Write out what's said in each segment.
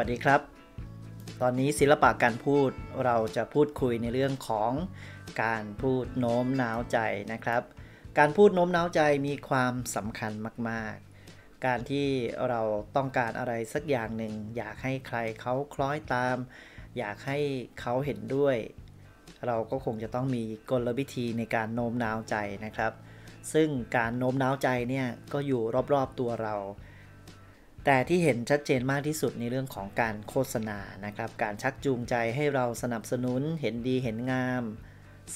สวัสดีครับ ตอนนี้ศิลปะการพูดเราจะพูดคุยในเรื่องของการพูดโน้มน้าวใจนะครับ การพูดโน้มน้าวใจมีความสำคัญมาก ๆ การที่เราต้องการอะไรสักอย่างหนึ่ง อยากให้ใครเขาคล้อยตาม อยากให้เขาเห็นด้วย เราก็คงจะต้องมีกลวิธีในการโน้มน้าวใจนะครับ ซึ่งการโน้มน้าวใจเนี่ยก็อยู่รอบๆตัวเรา แต่ที่เห็นชัดเจนมากที่สุดในเรื่องของการโฆษณานะครับ การชักจูงใจให้เราสนับสนุนเห็นดีเห็นงาม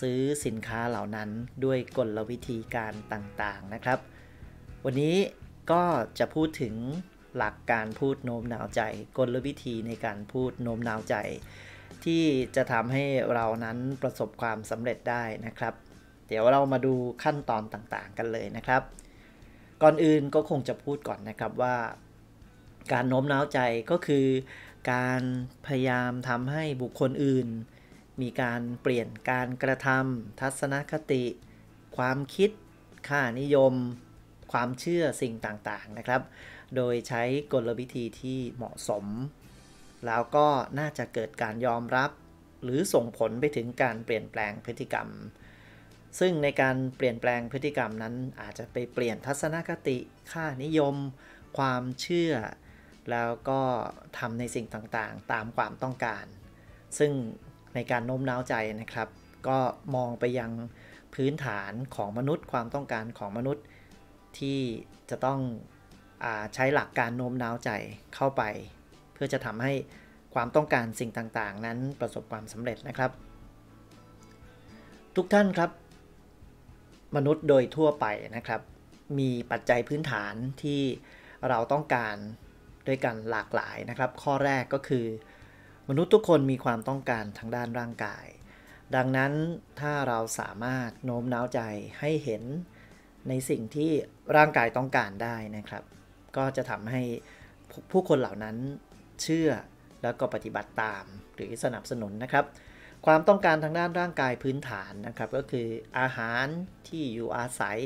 ซื้อสินค้าเหล่านั้นด้วยกลวิธีการต่างๆนะครับ วันนี้ก็จะพูดถึงหลักการพูดโน้มน้าวใจ กลวิธีในการพูดโน้มน้าวใจ ที่จะทำให้เรานั้นประสบความสำเร็จได้นะครับ เดี๋ยวเรามาดูขั้นตอนต่างๆ กันเลยนะครับ ก่อนอื่นก็คงจะพูดก่อนนะครับว่า การโน้มน้าวใจก็คือการพยายามทำให้บุคคลอื่น มีการเปลี่ยนการกระทำทัศนคติ ความคิด ค่านิยม ความเชื่อสิ่งต่างๆนะครับ โดยใช้กลวิธีที่เหมาะสม แล้วก็น่าจะเกิดการยอมรับ หรือส่งผลไปถึงการเปลี่ยนแปลงพฤติกรรม ซึ่งในการเปลี่ยนแปลงพฤติกรรมนั้นอาจจะไปเปลี่ยนทัศนคติ ค่านิยม ความเชื่อ แล้วก็ทำในสิ่งต่างๆ ตามความต้องการ ซึ่งในการโน้มน้าวใจนะครับ ก็มองไปยังพื้นฐานของมนุษย์ ความต้องการของมนุษย์ที่จะต้องอใช้หลักการโน้มน้าวใจเข้าไป เพื่อจะทำให้ความต้องการสิ่งต่างๆ นั้นประสบความสำเร็จนะครับ ทุกท่านครับ มนุษย์โดยทั่วไปนะครับ มีปัจจัยพื้นฐานที่เราต้องการ ด้วยกันหลากหลายนะครับ ข้อแรกก็คือ มนุษย์ทุกคนมีความต้องการทางด้านร่างกาย ดังนั้นถ้าเราสามารถโน้มน้าวใจให้เห็นในสิ่งที่ร่างกายต้องการได้นะครับ ก็จะทำให้ผู้คนเหล่านั้นเชื่อแล้วก็ปฏิบัติตามหรือสนับสนุนนะครับ ความต้องการทางด้านร่างกายพื้นฐานนะครับ ก็คืออาหารที่อยู่อาศัย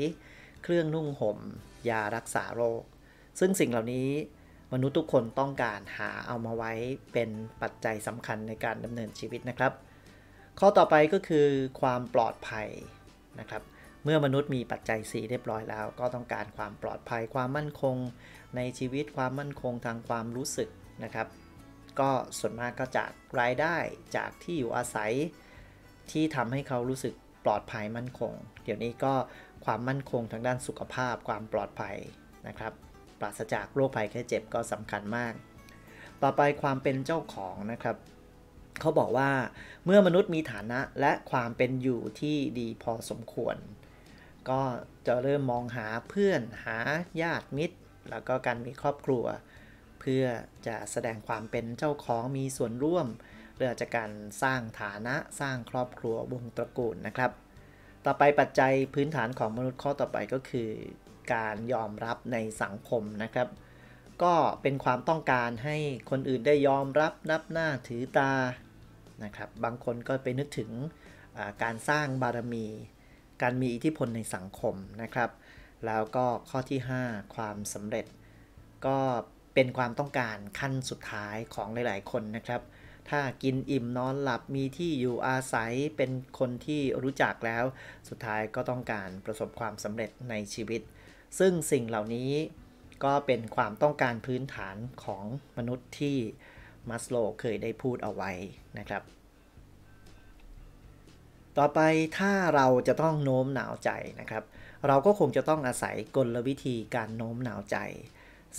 เครื่องนุ่งห่มยารักษาโรค ซึ่งสิ่งเหล่านี้ มนุษย์ทุกคนต้องการหาเอามาไว้เป็นปัจจัยสำคัญในการดำเนินชีวิตนะครับ ข้อต่อไปก็คือความปลอดภัยนะครับ เมื่อมนุษย์มีปัจจัย 4 เรียบร้อยแล้ว ก็ต้องการความปลอดภัย ความมั่นคง ในชีวิตความมั่นคงทางความรู้สึกนะครับ ก็ส่วนมากก็จากรายได้จากที่อยู่อาศัยที่ทำให้เขารู้สึกปลอดภัยมั่นคง เดี๋ยวนี้ก็ความมั่นคงทางด้านสุขภาพ ความปลอดภัยนะครับ ปราศจากโรคภัยแค่เจ็บก็สำคัญมาก ต่อไปความเป็นเจ้าของนะครับเขาบอกว่าเมื่อมนุษย์มีฐานะและความเป็นอยู่ที่ดีพอสมควร ก็จะเริ่มมองหาเพื่อนหาญาติมิตร แล้วก็การมีครอบครัว เพื่อจะแสดงความเป็นเจ้าของมีส่วนร่วมเรื่องจากการสร้างฐานะสร้างครอบครัววงตระกูลนะครับ ต่อไปปัจจัยพื้นฐานของมนุษย์ข้อต่อไปก็คือ การยอมรับในสังคมนะครับ ก็เป็นความต้องการให้คนอื่นได้ยอมรับนับหน้าถือตานะครับ บางคนก็ไปนึกถึงการสร้างบารมี การมีอิทธิพลในสังคมนะครับ แล้วก็ข้อที่ 5 ความสำเร็จ ก็เป็นความต้องการขั้นสุดท้ายของหลาย ๆ คนนะครับถ้ากินอิ่มนอนหลับมีที่อยู่อาศัยเป็นคนที่รู้จักแล้ว สุดท้ายก็ต้องการประสบความสำเร็จในชีวิต ซึ่งสิ่งเหล่านี้ก็เป็นความต้องการพื้นฐานของมนุษย์ที่มัสโลเคยได้พูดเอาไว้นะครับ ต่อไปถ้าเราจะต้องโน้มหนาวใจนะครับ เราก็คงจะต้องอาศัยกลวิธีการโน้มหนาวใจ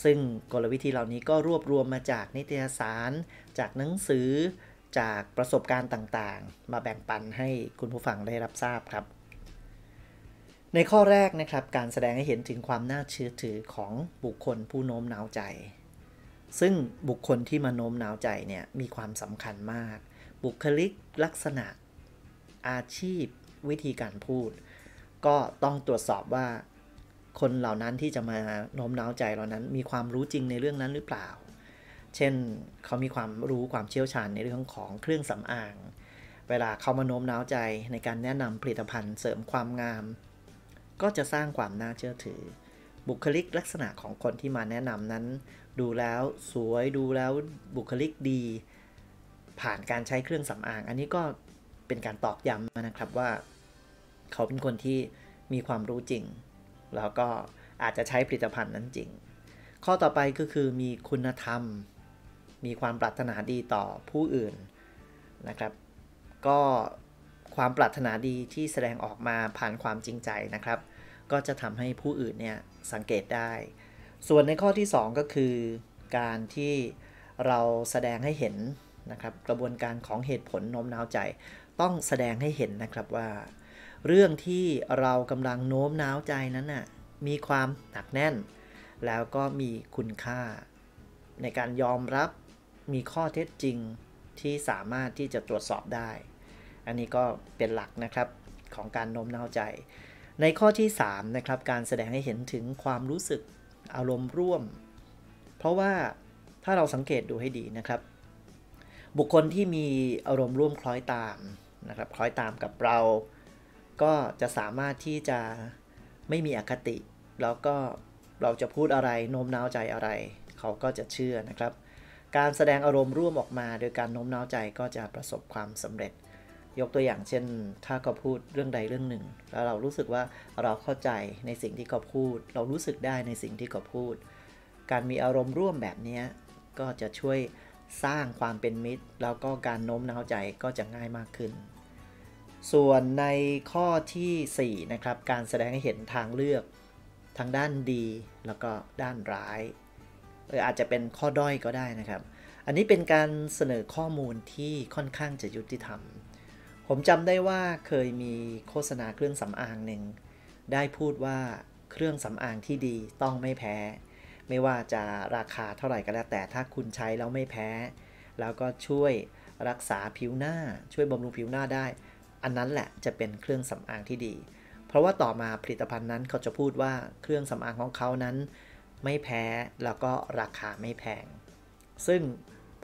ซึ่งกลวิธีเหล่านี้ก็รวบรวมมาจากนิตยสาร จากหนังสือจากประสบการณ์ต่างๆ มาแบ่งปันให้คุณผู้ฟังได้รับทราบครับ ในข้อแรกนะครับการแสดงให้เห็นถึงความน่าเชื่อถือของบุคคลผู้โน้มน้าวใจ ซึ่งบุคคลที่มาโน้มน้าวใจเนี่ยมีความสำคัญมาก บุคลิกลักษณะ อาชีพ วิธีการพูด ก็ต้องตรวจสอบว่า คนเหล่านั้นที่จะมาโน้มน้าวใจเหล่านั้น มีความรู้จริงในเรื่องนั้นหรือเปล่า เช่นเขามีความรู้ความเชี่ยวชาญในเรื่องของเครื่องสำอาง เวลาเขามาโน้มน้าวใจในการแนะนำผลิตภัณฑ์เสริมความงาม ก็จะสร้างความน่าเชื่อถือ บุคลิกลักษณะของคนที่มาแนะนำนั้น ดูแล้วสวยดูแล้วบุคลิกดี ผ่านการใช้เครื่องสำอาง อันนี้ก็เป็นการตอกย้ำนะครับว่า เขาเป็นคนที่มีความรู้จริง แล้วก็อาจจะใช้ผลิตภัณฑ์นั้นจริง ข้อต่อไปก็คือมีคุณธรรม มีความปรารถนาดีต่อผู้อื่นนะครับ ก็ความปรารถนาดีที่แสดงออกมาผ่านความจริงใจนะครับ ก็จะทำให้ผู้อื่นเนี่ยสังเกตได้ ส่วนในข้อที่ 2 ก็คือ การที่เราแสดงให้เห็นนะครับกระบวนการของเหตุผลโน้มน้าวใจ ต้องแสดงให้เห็นนะครับว่า เรื่องที่เรากำลังโน้มน้าวใจนั้นน่ะมีความหนักแน่น แล้วก็มีคุณค่า ในการยอมรับมีข้อเท็จจริงที่สามารถที่จะตรวจสอบได้ อันนี้ก็เป็นหลักนะครับของการโน้มน้าวใจ ในข้อที่3นะครับการแสดงให้เห็นถึงความรู้สึกอารมณ์ร่วม เพราะว่าถ้าเราสังเกตดูให้ดีนะครับ บุคคลที่มีอารมณ์ร่วมคล้อยตามนะครับคล้อยตามกับเรา ก็จะสามารถที่จะไม่มีอคติ แล้วก็เราจะพูดอะไรโน้มน้าวใจอะไร เขาก็จะเชื่อนะครับ การแสดงอารมณ์ร่วมออกมา โดยการโน้มน้าวใจก็จะประสบความสำเร็จ ยกตัวอย่างเช่น ถ้าเขาพูดเรื่องใดเรื่องหนึ่ง แล้วเรารู้สึกว่าเราเข้าใจในสิ่งที่เขาพูด เรารู้สึกได้ในสิ่งที่เขาพูด การมีอารมณ์ร่วมแบบนี้ก็จะช่วยสร้างความเป็นมิตร แล้วก็การโน้มน้าวใจก็จะง่ายมากขึ้น ส่วนในข้อที่4นะครับการแสดงให้เห็นทางเลือกทางด้านดีแล้วก็ด้านร้ายหรืออาจจะเป็นข้อด้อยก็ได้นะครับ อันนี้เป็นการเสนอข้อมูลที่ค่อนข้างจะยุติธรรม ผมจำได้ว่าเคยมีโฆษณาเครื่องสำอางหนึ่ง ได้พูดว่าเครื่องสำอางที่ดีต้องไม่แพ้ ไม่ว่าจะราคาเท่าไหร่ก็แล้วแต่ถ้าคุณใช้แล้วไม่แพ้ แล้วก็ช่วยรักษาผิวหน้า ช่วยบำรุงผิวหน้าได้ อันนั้นแหละจะเป็นเครื่องสำอางที่ดี เพราะว่าต่อมาผลิตภัณฑ์นั้นเขาจะพูดว่าเครื่องสำอางของเขานั้น ไม่แพ้แล้วก็ราคาไม่แพง ซึ่ง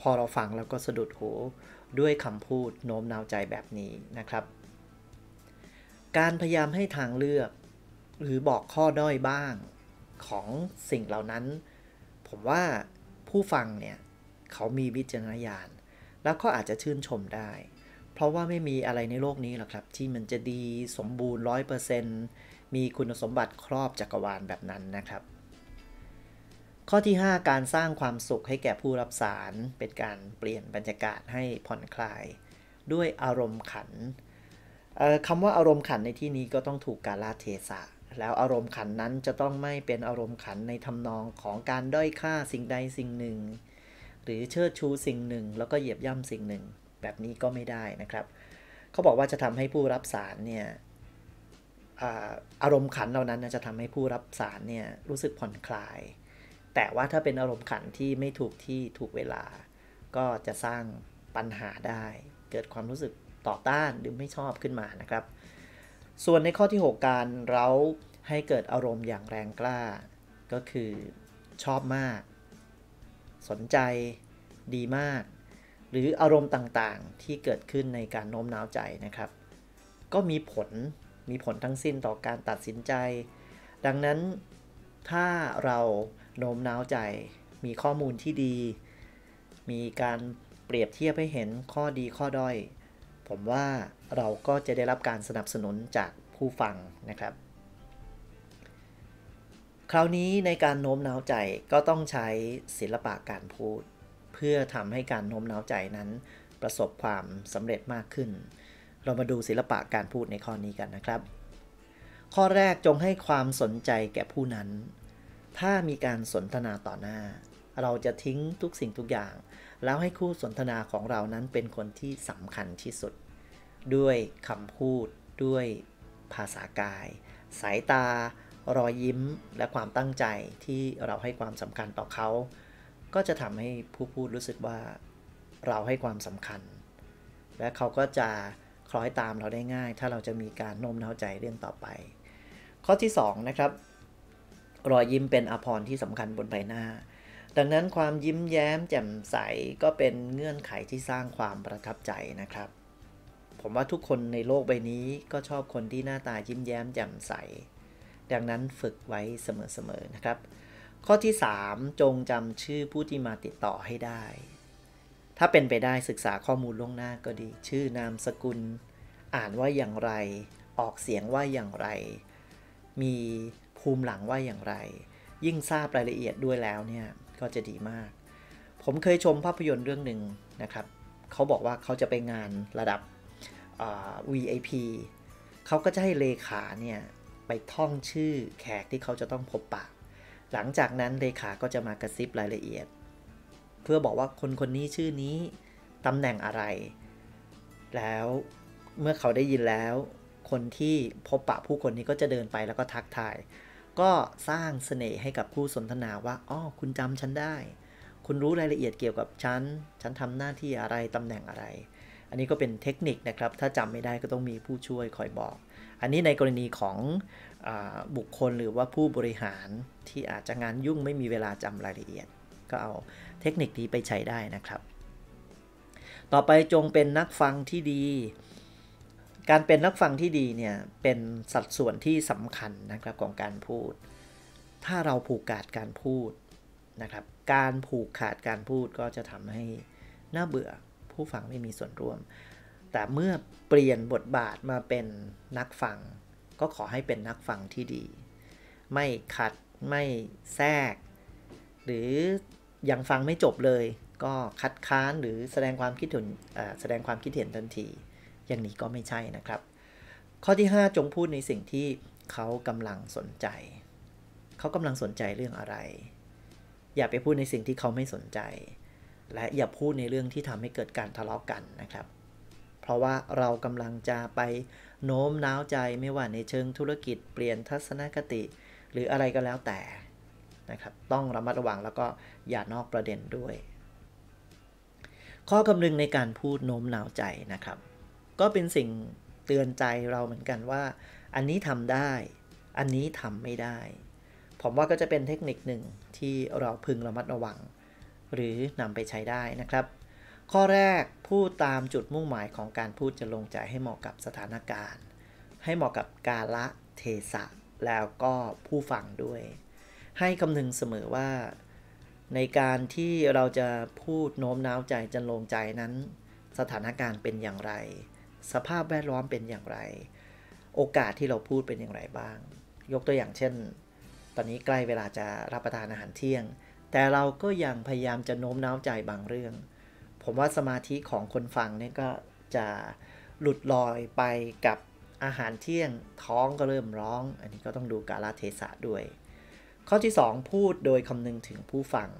พอเราฟังแล้วก็สะดุดหู ด้วยคำพูดโน้มน้าวใจแบบนี้นะครับ การพยายามให้ทางเลือก หรือบอกข้อด้อยบ้างของสิ่งเหล่านั้น ผมว่าผู้ฟังเนี่ย เขามีวิจารณญาณ แล้วก็อาจจะชื่นชมได้ เพราะว่าไม่มีอะไรในโลกนี้หรอกครับ ที่มันจะดีสมบูรณ์ร้อยเปอร์เซนต์มีคุณสมบัติครอบจักรวาลแบบนั้นนะครับ ข้อที่ 5 การสร้างความสุขให้แก่ผู้รับสาร เป็นการเปลี่ยนบรรยากาศให้ผ่อนคลาย ด้วยอารมณ์ขันคำว่าอารมณ์ขันในที่นี้ก็ต้องถูกกาลเทศะ แล้วอารมณ์ขันนั้นจะต้องไม่เป็นอารมณ์ขันในทำนองของการด้อยค่าสิ่งใดสิ่งหนึ่ง หรือเชิดชูสิ่งหนึ่ง แล้วก็เหยียบย่ำสิ่งหนึ่ง แบบนี้ก็ไม่ได้นะครับ เขาบอกว่าจะทำให้ผู้รับสารเนี่ยอารมณ์ขันเหล่านั้นจะทำให้ผู้รับสารเนี่ยรู้สึกผ่อนคลาย แต่ว่าถ้าเป็นอารมณ์ขันที่ไม่ถูกที่ถูกเวลา ก็จะสร้างปัญหาได้ เกิดความรู้สึกต่อต้านหรือไม่ชอบขึ้นมานะครับ ส่วนในข้อที่ 6 การเราให้เกิดอารมณ์อย่างแรงกล้า ก็คือชอบมาก สนใจดีมาก หรืออารมณ์ต่างๆ ที่เกิดขึ้นในการโน้มน้าวใจนะครับ ก็มีผลมีผลทั้งสิ้นต่อการตัดสินใจ ดังนั้นถ้าเรา โน้มน้าวใจ มีข้อมูลที่ดี มีการเปรียบเทียบให้เห็นข้อดีข้อด้อย ผมว่าเราก็จะได้รับการสนับสนุนจากผู้ฟังนะครับ คราวนี้ในการโน้มน้าวใจก็ต้องใช้ศิลปะการพูด เพื่อทำให้การโน้มน้าวใจนั้น ประสบความสำเร็จมากขึ้น เรามาดูศิลปะการพูดในข้อนี้กันนะครับ ข้อแรกจงให้ความสนใจแก่ผู้นั้น ถ้ามีการสนทนาต่อหน้า เราจะทิ้งทุกสิ่งทุกอย่าง แล้วให้คู่สนทนาของเรานั้นเป็นคนที่สำคัญที่สุด ด้วยคำพูด ด้วยภาษากาย สายตา รอยยิ้ม และความตั้งใจที่เราให้ความสำคัญต่อเขา ก็จะทำให้ผู้พูดรู้สึกว่าเราให้ความสำคัญ และเขาก็จะคล้อยตามเราได้ง่าย ถ้าเราจะมีการโน้มน้าวใจเรื่องต่อไป ข้อที่2นะครับ รอยยิ้มเป็นอภรที่สำคัญบนใบหน้า ดังนั้นความยิ้มแย้มแจ่มใสก็เป็นเงื่อนไขที่สร้างความประทับใจนะครับ ผมว่าทุกคนในโลกใบนี้ก็ชอบคนที่หน้าตายิ้มแย้มแจ่มใส ดังนั้นฝึกไว้เสมอๆนะครับ ข้อที่ 3 จงจำชื่อผู้ที่มาติดต่อให้ได้ ถ้าเป็นไปได้ศึกษาข้อมูลล่วงหน้าก็ดี ชื่อนามสกุล อ่านว่าอย่างไร ออกเสียงว่าอย่างไร มี ภูมิหลังว่าอย่างไร ยิ่งทราบรายละเอียดด้วยแล้วเนี่ยก็จะดีมาก ผมเคยชมภาพยนตร์เรื่องหนึ่งนะครับเขาบอกว่าเขาจะไปงานระดับ VIP เขาก็จะให้เลขาเนี่ยไปท่องชื่อแขกที่เขาจะต้องพบปะ หลังจากนั้นเลขาก็จะมากระซิบรายละเอียด เพื่อบอกว่าคนคนนี้ชื่อนี้ตำแหน่งอะไร แล้วเมื่อเขาได้ยินแล้ว คนที่พบปะผู้คนนี้ก็จะเดินไปแล้วก็ทักทาย ก็สร้างเสน่ห์ให้กับผู้สนทนาว่าอ๋อคุณจำฉันได้ คุณรู้รายละเอียดเกี่ยวกับฉัน ฉันทำหน้าที่อะไรตำแหน่งอะไร อันนี้ก็เป็นเทคนิคนะครับ ถ้าจำไม่ได้ก็ต้องมีผู้ช่วยคอยบอก อันนี้ในกรณีของอบุคคลหรือว่าผู้บริหารที่อาจจะงานยุ่งไม่มีเวลาจำรายละเอียด ก็เอาเทคนิคนี้ไปใช้ได้นะครับ ต่อไปจงเป็นนักฟังที่ดี การเป็นนักฟังที่ดีเนี่ยเป็นสัดส่วนที่สำคัญนะครับของการพูด ถ้าเราผูกขาดการพูดนะครับ การผูกขาดการพูดก็จะทำให้น่าเบื่อผู้ฟังไม่มีส่วนร่วม แต่เมื่อเปลี่ยนบทบาทมาเป็นนักฟัง ก็ขอให้เป็นนักฟังที่ดี ไม่ขัดไม่แทรก หรือยังฟังไม่จบเลย ก็คัดค้านหรือแสดงความคิดเห็นแสดงความคิดเห็นทันที อย่างนี้ก็ไม่ใช่นะครับ ข้อที่ 5 จงพูดในสิ่งที่เขากำลังสนใจ เขากำลังสนใจเรื่องอะไร อย่าไปพูดในสิ่งที่เขาไม่สนใจ และอย่าพูดในเรื่องที่ทำให้เกิดการทะเลาะกกันนะครับ เพราะว่าเรากำลังจะไปโน้มน้าวใจไม่ว่าในเชิงธุรกิจเปลี่ยนทัศนคติ หรืออะไรก็แล้วแต่นะครับ ต้องระมัดระวังแล้วก็อย่านอกประเด็นด้วย ข้อกำนึงในการพูดโน้มน้าวใจนะครับ ก็เป็นสิ่งเตือนใจเราเหมือนกันว่า อันนี้ทำได้ อันนี้ทำไม่ได้ ผมว่าก็จะเป็นเทคนิคหนึ่งที่เราพึงระมัดระวัง หรือนำไปใช้ได้นะครับ ข้อแรกพูดตามจุดมุ่งหมายของการพูดจะลงใจให้เหมาะกับสถานการณ์ ให้เหมาะกับกาละเทศะแล้วก็ผู้ฟังด้วย ให้คำนึงเสมอว่า ในการที่เราจะพูดโน้มน้าวใจจะลงใจนั้น สถานการณ์เป็นอย่างไร สภาพแวดล้อมเป็นอย่างไร โอกาสที่เราพูดเป็นอย่างไรบ้าง ยกตัวอย่างเช่น ตอนนี้ใกล้เวลาจะรับประทานอาหารเที่ยง แต่เราก็ยังพยายามจะโน้มน้าวใจบางเรื่อง ผมว่าสมาธิของคนฟังเนี่ยก็จะหลุดลอยไปกับอาหารเที่ยงท้องก็เริ่มร้อง อันนี้ก็ต้องดูกาลเทศะด้วย ข้อที่ 2 พูดโดยคำนึงถึงผู้ฟัง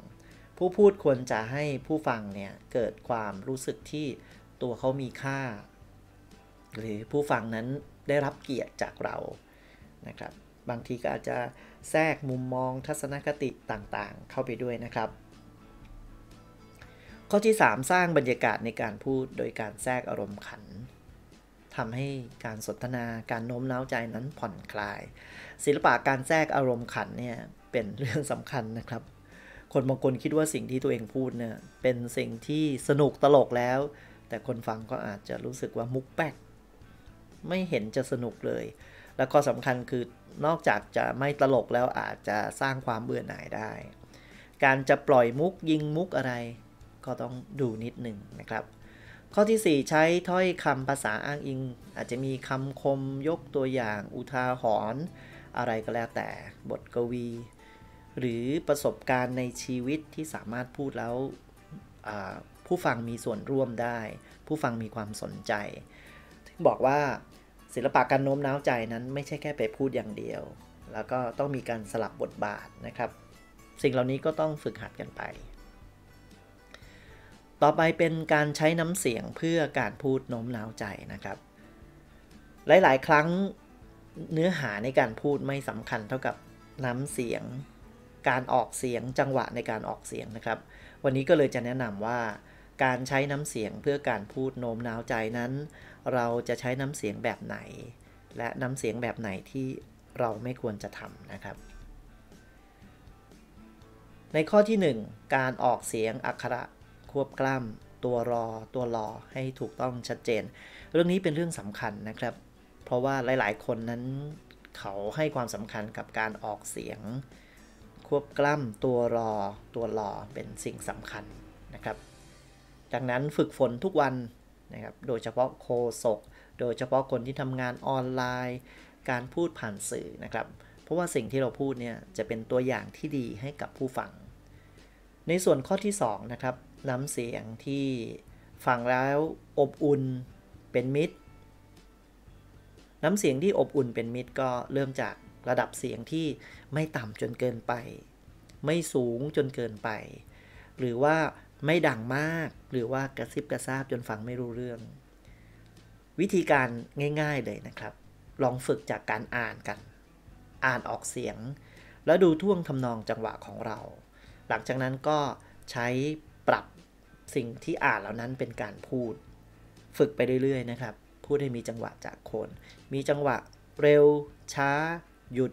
ผู้พูดควรจะให้ผู้ฟังเนี่ยเกิดความรู้สึกที่ตัวเขามีค่า หรือผู้ฟังนั้นได้รับเกียรติจากเรานะครับ บางทีก็อาจจะแทรกมุมมองทัศนคติต่างๆ เข้าไปด้วยนะครับ ข้อที่ 3 สร้างบรรยากาศในการพูดโดยการแทรกอารมณ์ขันทำให้การสนทนาการโน้มน้าวใจนั้นผ่อนคลาย ศิลปะการแทรกอารมณ์ขันเนี่ยเป็นเรื่องสำคัญนะครับ คนบางคนคิดว่าสิ่งที่ตัวเองพูดเนี่ยเป็นสิ่งที่สนุกตลกแล้ว แต่คนฟังก็อาจจะรู้สึกว่ามุกแป๊ก ไม่เห็นจะสนุกเลย แล้วก็สำคัญคือนอกจากจะไม่ตลกแล้วอาจจะสร้างความเบื่อหน่ายได้ การจะปล่อยมุกยิงมุกอะไร ก็ต้องดูนิดหนึ่งนะครับ ข้อที่ 4 ใช้ถ้อยคำภาษาอ้างอิง อาจจะมีคำคมยกตัวอย่างอุทาหรณ์อะไรก็แล้วแต่บทกวี หรือประสบการณ์ในชีวิตที่สามารถพูดแล้วผู้ฟังมีส่วนร่วมได้ ผู้ฟังมีความสนใจ ถึงบอกว่า ศิลปะการโน้มน้าวใจนั้นไม่ใช่แค่ไปพูดอย่างเดียว แล้วก็ต้องมีการสลับบทบาทนะครับ สิ่งเหล่านี้ก็ต้องฝึกหัดกันไป ต่อไปเป็นการใช้น้ำเสียงเพื่อการพูดโน้มน้าวใจนะครับ หลายๆ ครั้งเนื้อหาในการพูดไม่สำคัญเท่ากับน้ำเสียง การออกเสียงจังหวะในการออกเสียงนะครับ วันนี้ก็เลยจะแนะนำว่าการใช้น้ำเสียงเพื่อการพูดโน้มน้าวใจนั้น เราจะใช้น้ำเสียงแบบไหน และน้ำเสียงแบบไหนที่เราไม่ควรจะทำนะครับ ในข้อที่ 1 การออกเสียงอักขระควบกล้ำตัวรอ ตัวรอให้ถูกต้องชัดเจน เรื่องนี้เป็นเรื่องสำคัญนะครับ เพราะว่าหลาย ๆ คนนั้นเขาให้ความสำคัญกับการออกเสียง ควบกล้ำตัวรอ ตัวรอเป็นสิ่งสำคัญนะครับ ดังนั้นฝึกฝนทุกวัน นะครับ โดยเฉพาะโคศก โดยเฉพาะคนที่ทำงานออนไลน์ การพูดผ่านสื่อนะครับ เพราะว่าสิ่งที่เราพูดเนี่ยจะเป็นตัวอย่างที่ดีให้กับผู้ฟัง ในส่วนข้อที่2นะครับน้ำเสียงที่ฟังแล้วอบอุ่นเป็นมิตร น้ำเสียงที่อบอุ่นเป็นมิตรก็เริ่มจากระดับเสียงที่ไม่ต่ำจนเกินไป ไม่สูงจนเกินไป หรือว่า ไม่ดังมากหรือว่ากระซิบกระซาบจนฟังไม่รู้เรื่อง วิธีการง่ายๆเลยนะครับ ลองฝึกจากการอ่านกัน อ่านออกเสียง แล้วดูท่วงทำนองจังหวะของเรา หลังจากนั้นก็ใช้ปรับสิ่งที่อ่านเหล่านั้นเป็นการพูด ฝึกไปเรื่อยๆนะครับ พูดให้มีจังหวะจากคน มีจังหวะเร็ว ช้า หยุด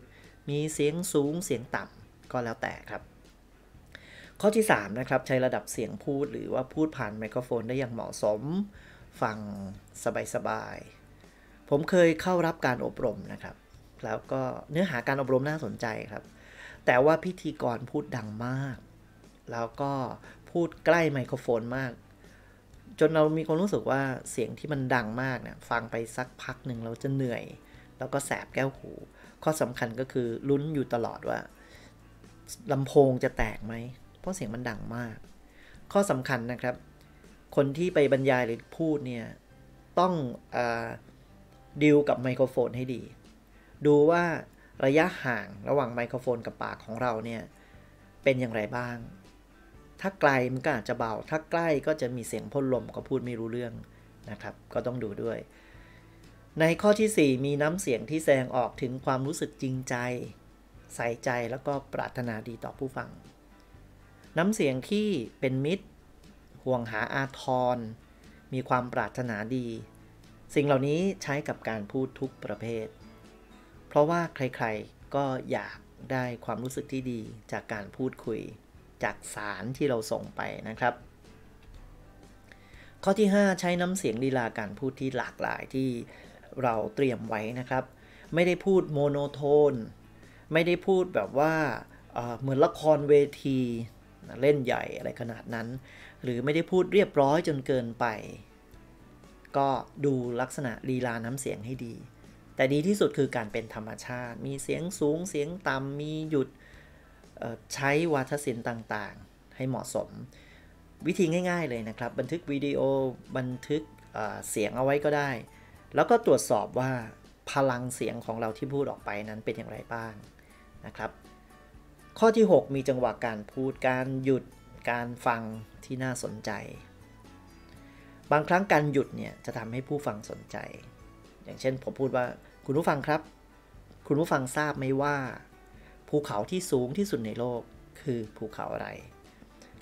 มีเสียงสูงเสียงต่ำก็แล้วแต่ครับ ข้อที่ 3 นะครับ ใช้ระดับเสียงพูดหรือว่าพูดผ่านไมโครโฟนได้อย่างเหมาะสม ฟังสบายๆ ผมเคยเข้ารับการอบรมนะครับ แล้วก็เนื้อหาการอบรมน่าสนใจครับ แต่ว่าพิธีกรพูดดังมาก แล้วก็พูดใกล้ไมโครโฟนมาก จนเรามีความรู้สึกว่าเสียงที่มันดังมากเนี่ยฟังไปสักพักหนึ่งเราจะเหนื่อย แล้วก็แสบแก้วหู ข้อสำคัญก็คือลุ้นอยู่ตลอดว่าลำโพงจะแตกไหม เพราะเสียงมันดังมาก ข้อสำคัญนะครับ คนที่ไปบรรยายหรือพูดเนี่ย ต้องอดิวกับไมโครโฟนให้ดี ดูว่าระยะห่างระหว่างไมโครโฟนกับปากของเราเนี่ย เป็นอย่างไรบ้าง ถ้าไกลมันก็อาจจะเบา ถ้าใกล้ก็จะมีเสียงพ่นลมก็พูดไม่รู้เรื่องนะครับ ก็ต้องดูด้วย ในข้อที่ 4 มีน้ำเสียงที่แสดงออกถึงความรู้สึกจริงใจ ใส่ใจแล้วก็ปรารถนาดีต่อผู้ฟัง น้ำเสียงที่เป็นมิตร ห่วงหาอาทร มีความปรารถนาดี สิ่งเหล่านี้ใช้กับการพูดทุกประเภท เพราะว่าใครๆก็อยากได้ความรู้สึกที่ดีจากการพูดคุยจากสารที่เราส่งไปนะครับ ข้อที่ 5 ใช้น้ำเสียงลีลาการพูดที่หลากหลายที่เราเตรียมไว้นะครับ ไม่ได้พูดโมโนโทน ไม่ได้พูดแบบว่าเหมือนละครเวที เล่นใหญ่อะไรขนาดนั้น หรือไม่ได้พูดเรียบร้อยจนเกินไป ก็ดูลักษณะลีลาน้ำเสียงให้ดี แต่ดีที่สุดคือการเป็นธรรมชาติ มีเสียงสูงเสียงต่ำมีหยุดใช้วาทศิลป์ต่างๆ ให้เหมาะสม วิธีง่ายๆเลยนะครับ บันทึกวิดีโอบันทึกเสียงเอาไว้ก็ได้ แล้วก็ตรวจสอบว่าพลังเสียงของเราที่พูดออกไปนั้นเป็นอย่างไรบ้างนะครับ ข้อที่ 6 มีจังหวะการพูดการหยุดการฟังที่น่าสนใจ บางครั้งการหยุดเนี่ยจะทำให้ผู้ฟังสนใจ อย่างเช่นผมพูดว่าคุณผู้ฟังครับ คุณผู้ฟังทราบไหมว่า ภูเขาที่สูงที่สุดในโลกคือภูเขาอะไร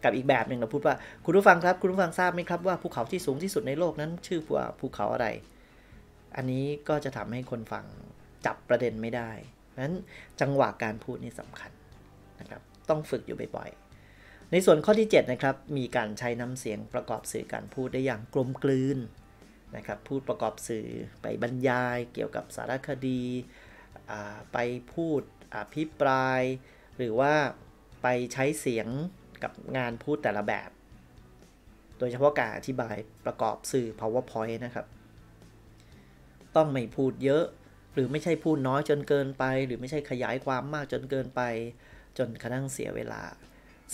กับอีกแบบหนึ่งเราพูดว่าคุณผู้ฟังครับ คุณผู้ฟังทราบไหมครับว่าภูเขาที่สูงที่สุดในโลกนั้น ชื่อว่าภูเขาอะไร อันนี้ก็จะทำให้คนฟังจับประเด็นไม่ได้นั้นจังหวะการพูดนี่สำคัญ นะครับต้องฝึกอยู่บ่อยๆในส่วนข้อที่7นะครับมีการใช้น้ำเสียงประกอบสื่อการพูดได้อย่างกลมกลืนนะครับพูดประกอบสื่อไปบรรยายเกี่ยวกับสารคดีไปพูดอภิปราย หรือว่าไปใช้เสียงกับงานพูดแต่ละแบบ โดยเฉพาะการอธิบายประกอบสื่อ powerpoint นะครับ ต้องไม่พูดเยอะ หรือไม่ใช่พูดน้อยจนเกินไป หรือไม่ใช่ขยายความมากจนเกินไป จนกระทั่งเสียเวลา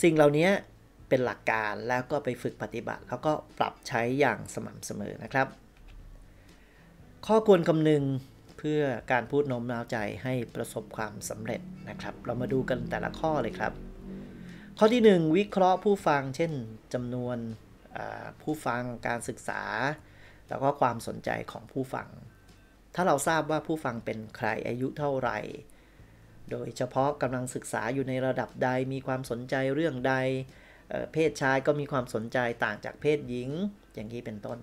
สิ่งเหล่านี้เป็นหลักการแล้วก็ไปฝึกปฏิบัติ แล้วก็ปรับใช้อย่างสม่ำเสมอนะครับ ข้อควรคำนึงเพื่อการพูดโน้มน้าวใจให้ประสบความสำเร็จนะครับ เรามาดูกันแต่ละข้อเลยครับ ข้อที่ 1 วิเคราะห์ผู้ฟัง เช่นจำนวนผู้ฟังการศึกษา แล้วก็ความสนใจของผู้ฟัง ถ้าเราทราบว่าผู้ฟังเป็นใครอายุเท่าไหร่ โดยเฉพาะกำลังศึกษาอยู่ในระดับใดมีความสนใจเรื่องใด เพศชายก็มีความสนใจต่างจากเพศหญิง อย่างนี้เป็นต้น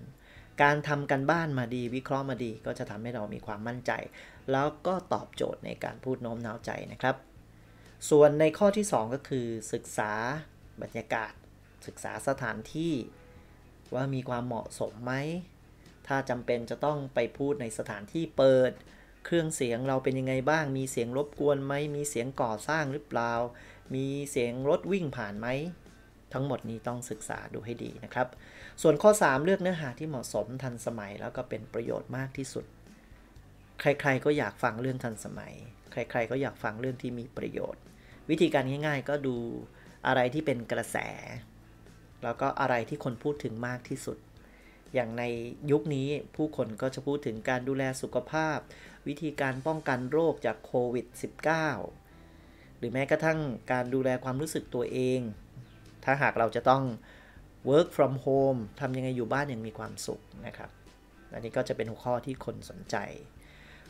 การทำกันบ้านมาดีวิเคราะห์มาดีก็จะทำให้เรามีความมั่นใจ แล้วก็ตอบโจทย์ในการพูดโน้มน้าวใจนะครับ ส่วนในข้อที่ 2 ก็คือ ศึกษาบรรยากาศ ศึกษาสถานที่ว่ามีความเหมาะสมไหมถ้าจำเป็นจะต้องไปพูดในสถานที่เปิด เครื่องเสียงเราเป็นยังไงบ้าง มีเสียงรบกวนไหม มีเสียงก่อสร้างหรือเปล่า มีเสียงรถวิ่งผ่านไหม ทั้งหมดนี้ต้องศึกษาดูให้ดีนะครับ ส่วนข้อ 3 เลือกเนื้อหาที่เหมาะสมทันสมัยแล้วก็เป็นประโยชน์มากที่สุด ใครๆก็อยากฟังเรื่องทันสมัย ใครๆก็อยากฟังเรื่องที่มีประโยชน์ วิธีการง่าย ๆ ก็ดูอะไรที่เป็นกระแส แล้วก็อะไรที่คนพูดถึงมากที่สุดอย่างในยุคนี้ผู้คนก็จะพูดถึงการดูแลสุขภาพ วิธีการป้องกันโรคจากโควิด -19 หรือแม้กระทั่งการดูแลความรู้สึกตัวเอง ถ้าหากเราจะต้อง work from home ทำยังไงอยู่บ้านอย่างมีความสุขนะครับ อันนี้ก็จะเป็นหัวข้อที่คนสนใจ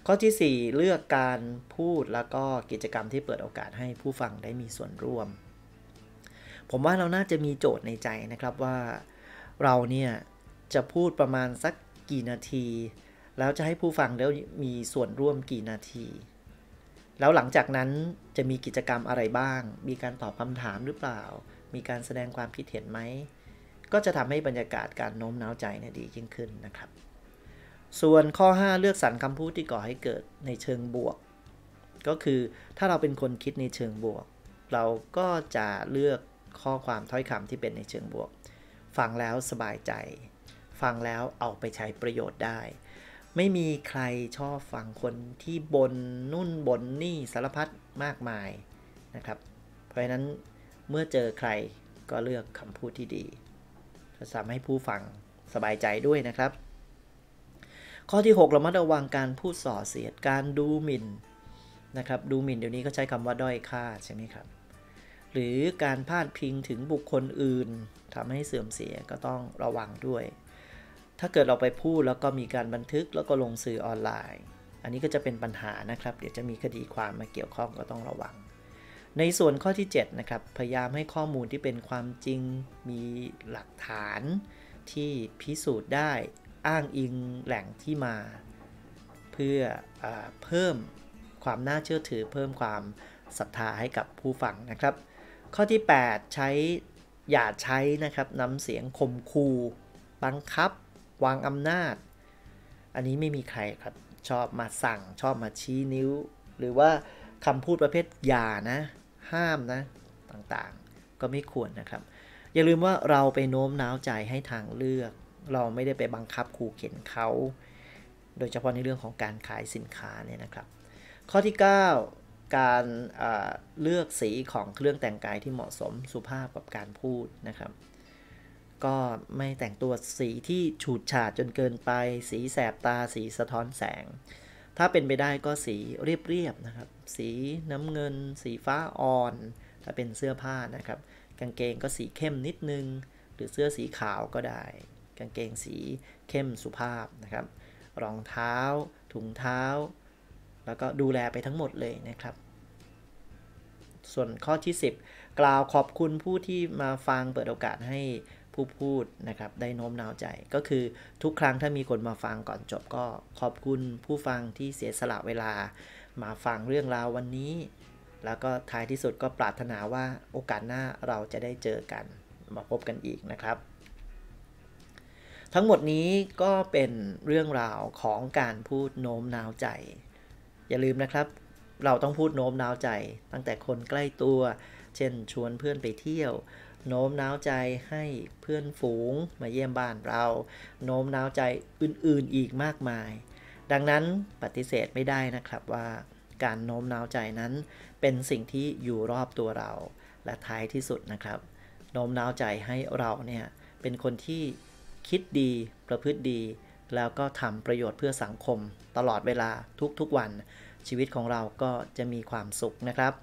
ข้อที่ 4 เลือกการพูดแล้วก็กิจกรรมที่เปิดโอกาสให้ผู้ฟังได้มีส่วนร่วม ผมว่าเราน่าจะมีโจทย์ในใจนะครับว่าเราเนี่ยจะพูดประมาณสักกี่นาที แล้วจะให้ผู้ฟังได้วมีส่วนร่วมกี่นาที แล้วหลังจากนั้นจะมีกิจกรรมอะไรบ้าง มีการตอบคำถามหรือเปล่า มีการแสดงความคิดเห็นไหม ก็จะทำให้บรรยากาศการโน้มน้าวใจเนี่ยดียิ่งขึ้นนะครับ ส่วนข้อ 5 เลือกสรรคำพูดที่ก่อให้เกิดในเชิงบวก ก็คือถ้าเราเป็นคนคิดในเชิงบวก เราก็จะเลือกข้อความถ้อยคำที่เป็นในเชิงบวก ฟังแล้วสบายใจ ฟังแล้วเอาไปใช้ประโยชน์ได้ ไม่มีใครชอบฟังคนที่บนนุ่นบนนี่สารพัดมากมายนะครับ เพราะฉะนั้นเมื่อเจอใครก็เลือกคำพูดที่ดีจะทำให้ผู้ฟังสบายใจด้วยนะครับ ข้อที่ 6 เรามาระวังการพูดส่อเสียดการดูหมิ่นนะครับ ดูหมิ่นเดี๋ยวนี้ก็ใช้คำว่าด้อยค่าใช่ไหมครับ หรือการพาดพิงถึงบุคคลอื่นทำให้เสื่อมเสียก็ต้องระวังด้วย ถ้าเกิดเราไปพูดแล้วก็มีการบันทึกแล้วก็ลงสื่อออนไลน์ อันนี้ก็จะเป็นปัญหานะครับ เดี๋ยวจะมีคดีความมาเกี่ยวข้องก็ต้องระวัง ในส่วนข้อที่7นะครับพยายามให้ข้อมูลที่เป็นความจริง มีหลักฐานที่พิสูจน์ได้อ้างอิงแหล่งที่มา เพื่ออเพิ่มความน่าเชื่อถือ เพิ่มความศรัทธาให้กับผู้ฟังนะครับ ข้อที่ 8 ใช้อย่าใช้นะครับน้ำเสียงข่มคูบังคับ วางอำนาจ อันนี้ไม่มีใครครับชอบมาสั่งชอบมาชี้นิ้ว หรือว่าคำพูดประเภทอย่านะ ห้ามนะต่างๆ ก็ไม่ควรนะครับ อย่าลืมว่าเราไปโน้มน้าวใจให้ทางเลือก เราไม่ได้ไปบังคับขู่เข็นเขา โดยเฉพาะในเรื่องของการขายสินค้าเนี่ยนะครับ ข้อที่ 9 การเลือกสีของเครื่องแต่งกายที่เหมาะสมสุภาพกับการพูดนะครับ ก็ไม่แต่งตัวสีที่ฉูดฉาดจนเกินไป สีแสบตาสีสะท้อนแสง ถ้าเป็นไปได้ก็สีเรียบๆนะครับ สีน้ำเงิน สีฟ้าอ่อน ถ้าเป็นเสื้อผ้านะครับ กางเกงก็สีเข้มนิดนึง หรือเสื้อสีขาวก็ได้ กางเกงสีเข้มสุภาพนะครับ รองเท้า ถุงเท้า แล้วก็ดูแลไปทั้งหมดเลยนะครับส่วนข้อที่ 10 กล่าวขอบคุณผู้ที่มาฟังเปิดโอกาสให้ ผู้พูดนะครับได้โน้มน้าวใจก็คือทุกครั้งถ้ามีคนมาฟังก่อนจบก็ขอบคุณผู้ฟังที่เสียสละเวลา มาฟังเรื่องราววันนี้ แล้วก็ท้ายที่สุดก็ปรารถนาว่าโอกาสหน้าเราจะได้เจอกันมาพบกันอีกนะครับ ทั้งหมดนี้ก็เป็นเรื่องราวของการพูดโน้มน้าวใจ อย่าลืมนะครับ เราต้องพูดโน้มน้าวใจ ตั้งแต่คนใกล้ตัว เช่นชวนเพื่อนไปเที่ยว โน้มน้าวใจให้เพื่อนฝูงมาเยี่ยมบ้านเรา โน้มน้าวใจอื่นๆอีกมากมาย ดังนั้นปฏิเสธไม่ได้นะครับว่าการโน้มน้าวใจนั้นเป็นสิ่งที่อยู่รอบตัวเรา และท้ายที่สุดนะครับ โน้มน้าวใจให้เราเนี่ยเป็นคนที่คิดดีประพฤติดี แล้วก็ทำประโยชน์เพื่อสังคม ตลอดเวลาทุกๆวัน ชีวิตของเราก็จะมีความสุขนะครับ